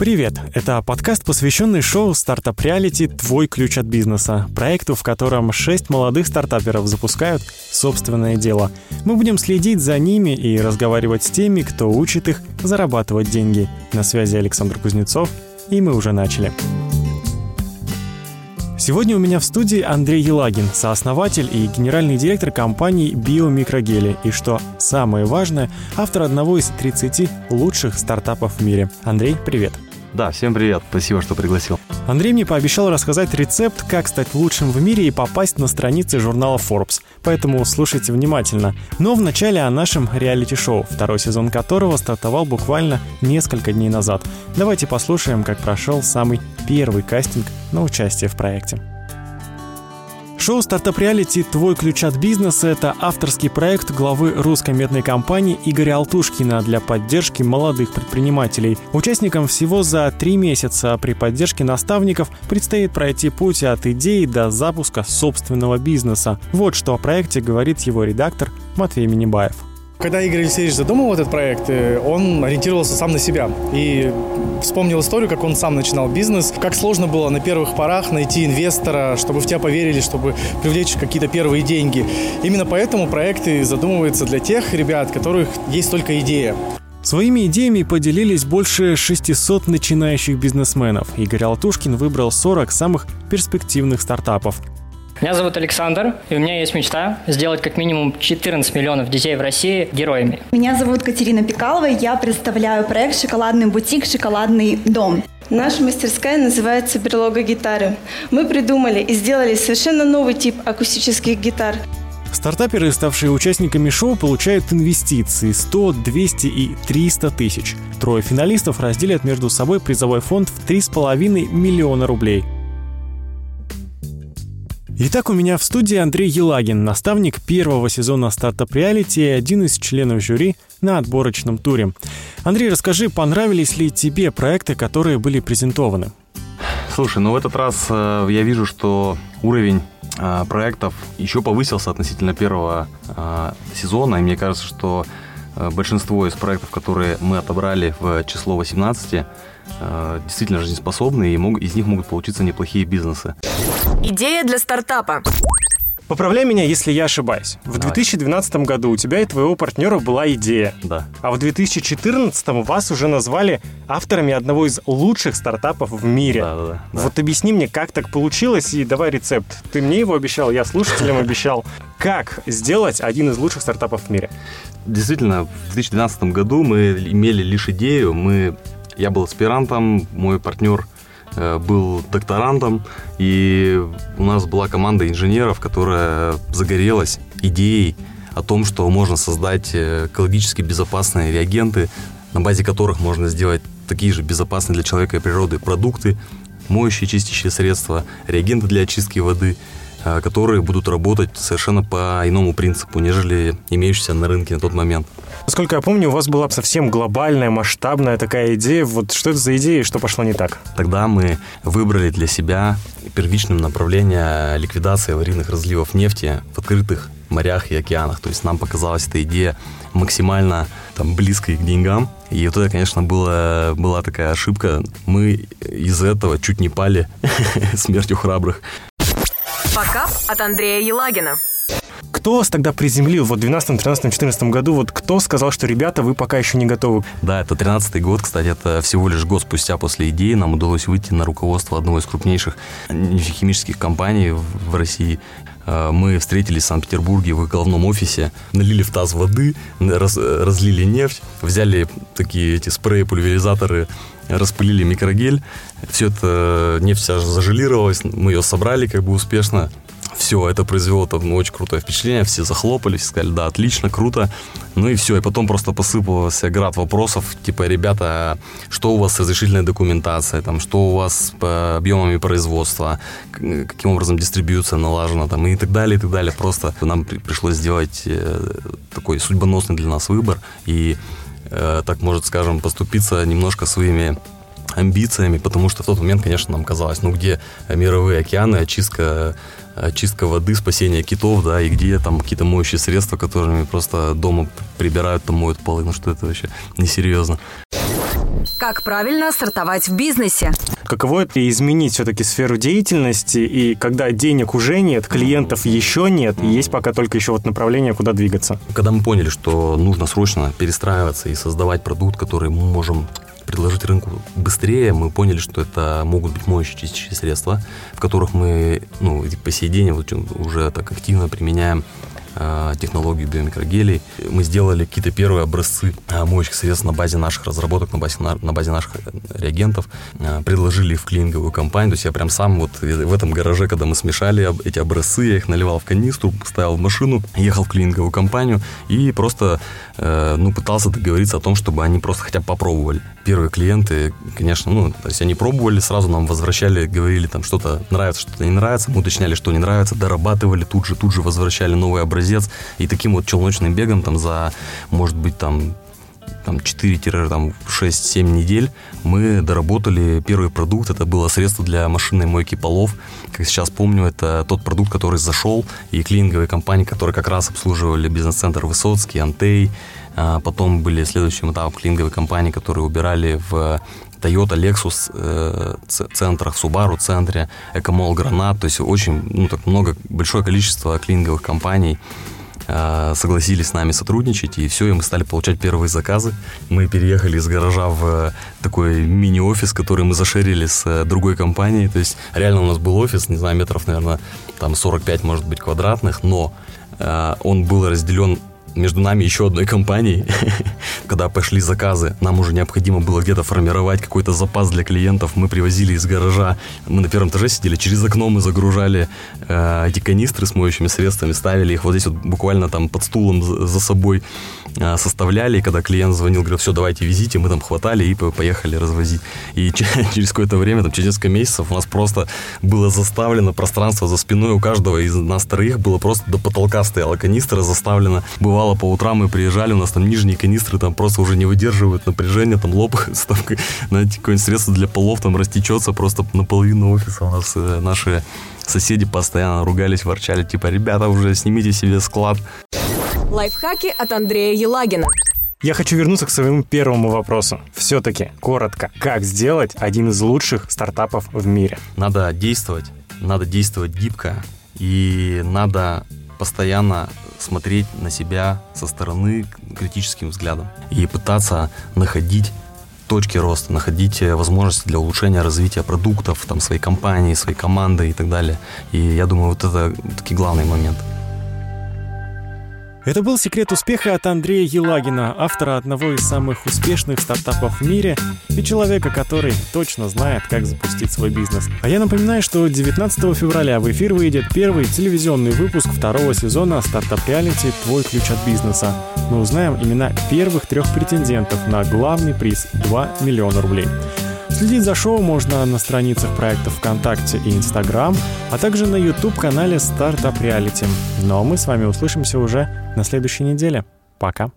Привет! Это подкаст, посвященный шоу «Стартап Реалити. Твой ключ от бизнеса», проекту, в котором шесть молодых стартаперов запускают собственное дело. Мы будем следить за ними и разговаривать с теми, кто учит их зарабатывать деньги. На связи Александр Кузнецов, и мы уже начали. Сегодня у меня в студии Андрей Елагин, сооснователь и генеральный директор компании Биомикрогели, и что самое важное, автор одного из 30 лучших стартапов в мире. Андрей, привет! Да, всем привет. Спасибо, что пригласил. Андрей мне пообещал рассказать рецепт, как стать лучшим в мире и попасть на страницы журнала Forbes. Поэтому слушайте внимательно. Но вначале о нашем реалити-шоу, второй сезон которого стартовал буквально несколько дней назад. Давайте послушаем, как прошел самый первый кастинг на участие в проекте. Шоу «Стартап Реалити. Твой ключ от бизнеса» — это авторский проект главы русской медной компании Игоря Алтушкина для поддержки молодых предпринимателей. Участникам всего за три месяца при поддержке наставников предстоит пройти путь от идеи до запуска собственного бизнеса. Вот что о проекте говорит его редактор Матвей Минибаев. Когда Игорь Алексеевич задумал этот проект, э, он ориентировался сам на себя и вспомнил историю, как он сам начинал бизнес, как сложно было на первых порах найти инвестора, чтобы в тебя поверили, чтобы привлечь какие-то первые деньги. Именно поэтому проекты задумываются для тех ребят, которых есть только идея. Своими идеями поделились больше 600 начинающих бизнесменов. Игорь Алтушкин выбрал 40 самых перспективных стартапов. Меня зовут Александр, и у меня есть мечта сделать как минимум 14 миллионов детей в России героями. Меня зовут Катерина Пикалова, я представляю проект «Шоколадный бутик. Шоколадный дом». Наша мастерская называется «Берлога гитары». Мы придумали и сделали совершенно новый тип акустических гитар. Стартаперы, ставшие участниками шоу, получают инвестиции 100, 200 и 300 тысяч. Трое финалистов разделят между собой призовой фонд в 3,5 миллиона рублей – Итак, у меня в студии Андрей Елагин, наставник первого сезона стартап реалити и один из членов жюри на отборочном туре. Андрей, расскажи, понравились ли тебе проекты, которые были презентованы? Слушай, ну в этот раз э, я вижу, что уровень э, проектов еще повысился относительно первого э, сезона, и мне кажется, что большинство из проектов, которые мы отобрали в число 18, Э, действительно жизнеспособны, и из них могут получиться неплохие бизнесы. Идея для стартапа. Поправляй меня, если я ошибаюсь. В Давай. 2012 году у тебя и твоего партнера была идея. Да. А в 2014 вас уже назвали авторами одного из лучших стартапов в мире. Да, да, да. Вот объясни мне, как так получилось, и давай рецепт. Ты мне его обещал, я слушателям обещал. Как сделать один из лучших стартапов в мире? Действительно, в 2012 году мы имели лишь идею, мы я был аспирантом, мой партнер э, был докторантом, и у нас была команда инженеров, которая загорелась идеей о том, что можно создать э, экологически безопасные реагенты, на базе которых можно сделать такие же безопасные для человека и природы продукты, моющие, чистящие средства, реагенты для очистки воды – которые будут работать совершенно по иному принципу, нежели имеющиеся на рынке на тот момент. Насколько я помню, у вас была совсем глобальная, масштабная такая идея. Вот что это за идея и что пошло не так? Тогда мы выбрали для себя первичным направление ликвидации аварийных разливов нефти в открытых морях и океанах. То есть нам показалась эта идея максимально там, близкой к деньгам. И вот это, конечно, было, была такая ошибка. Мы из этого чуть не пали смертью храбрых. Факап от Андрея Елагина. Кто вас тогда приземлил вот в 12, 13, 14 году? Вот кто сказал, что, ребята, вы пока еще не готовы? Да, это 13 год, кстати, это всего лишь год спустя после идеи нам удалось выйти на руководство одного из крупнейших химических компаний в России. Э, мы встретились в Санкт-Петербурге в их головном офисе, налили в таз воды, раз, разлили нефть, взяли такие эти спреи, пульверизаторы, распылили микрогель. Все это нефть вся зажелировалась, мы ее собрали как бы успешно, все, это произвело там ну, очень крутое впечатление, все захлопали, все сказали, да, отлично, круто. Ну и все, и потом просто посыпался град вопросов, типа, ребята, что у вас с разрешительной документацией, там, что у вас по объемами производства, каким образом дистрибьюция налажена, там, и так далее, и так далее. Просто нам пришлось сделать э, такой судьбоносный для нас выбор, и э, так, может, скажем, поступиться немножко своими амбициями, потому что в тот момент, конечно, нам казалось, ну где мировые океаны, очистка, очистка воды, спасение китов, да, и где там какие-то моющие средства, которыми просто дома прибирают, там моют полы, ну что это вообще несерьезно. Как правильно стартовать в бизнесе? Каково это изменить все-таки сферу деятельности, и когда денег уже нет, клиентов еще нет, и есть пока только еще вот направление, куда двигаться? Когда мы поняли, что нужно срочно перестраиваться и создавать продукт, который мы можем предложить рынку быстрее, мы поняли, что это могут быть моющие средства, в которых мы ну, по сей день вот уже так активно применяем технологию биомикрогелей. Мы сделали какие-то первые образцы э, моющих средств на базе наших разработок, на базе, на базе наших э, реагентов, предложили в клининговую компанию. То есть я прям сам вот в этом гараже, когда мы смешали эти образцы, я их наливал в канистру, ставил в машину, ехал в клининговую компанию и просто ну, пытался договориться о том, чтобы они просто хотя бы попробовали. Первые клиенты, конечно, ну, то есть они пробовали, сразу нам возвращали, говорили там что-то нравится, что-то не нравится, мы уточняли, что не нравится, дорабатывали, тут же, тут же возвращали новый образец образец. И таким вот челночным бегом там за, может быть, там там 4-6-7 недель мы доработали первый продукт. Это было средство для машинной мойки полов. Как сейчас помню, это тот продукт, который зашел, и клининговые компании, которые как раз обслуживали бизнес-центр Высоцкий, Антей. А потом были следующим этапом клининговые компании, которые убирали в Toyota, Lexus э, центрах, Subaru центре, Экомол, Гранат, то есть очень ну, так много, большое количество клининговых компаний э, согласились с нами сотрудничать, и все, и мы стали получать первые заказы. Мы переехали из гаража в такой мини-офис, который мы зашерили с э, другой компанией, то есть реально у нас был офис, не знаю, метров, наверное, там 45, может быть, квадратных, но э, он был разделен между нами еще одной компанией, когда пошли заказы, нам уже необходимо было где-то формировать какой-то запас для клиентов. Мы привозили из гаража, мы на первом этаже сидели, через окно мы загружали э, эти канистры с моющими средствами, ставили их вот здесь вот буквально там под стулом за, собой э, составляли. И когда клиент звонил, говорил, все, давайте везите, мы там хватали и поехали развозить. И через какое-то время, там через несколько месяцев у нас просто было заставлено пространство за спиной у каждого из нас троих было просто до потолка стояла канистра заставлена. Бывало бывало по утрам мы приезжали, у нас там нижние канистры там просто уже не выдерживают напряжения, там лопаются, там, знаете, какое-нибудь средство для полов там растечется просто наполовину офиса. У нас э, наши соседи постоянно ругались, ворчали, типа, ребята, уже снимите себе склад. Лайфхаки от Андрея Елагина. Я хочу вернуться к своему первому вопросу. Все-таки, коротко, как сделать один из лучших стартапов в мире? Надо действовать, надо действовать гибко, и надо постоянно смотреть на себя со стороны критическим взглядом и пытаться находить точки роста, находить э, возможности для улучшения развития продуктов, там, своей компании, своей команды и так далее. И я думаю, вот это такие главные моменты. Это был секрет успеха от Андрея Елагина, автора одного из самых успешных стартапов в мире и человека, который точно знает, как запустить свой бизнес. А я напоминаю, что 19 февраля в эфир выйдет первый телевизионный выпуск второго сезона стартап реалити «Твой ключ от бизнеса». Мы узнаем имена первых трех претендентов на главный приз – 2 миллиона рублей. Следить за шоу можно на страницах проекта ВКонтакте и Инстаграм, а также на YouTube-канале Startup Reality. Ну а мы с вами услышимся уже на следующей неделе. Пока.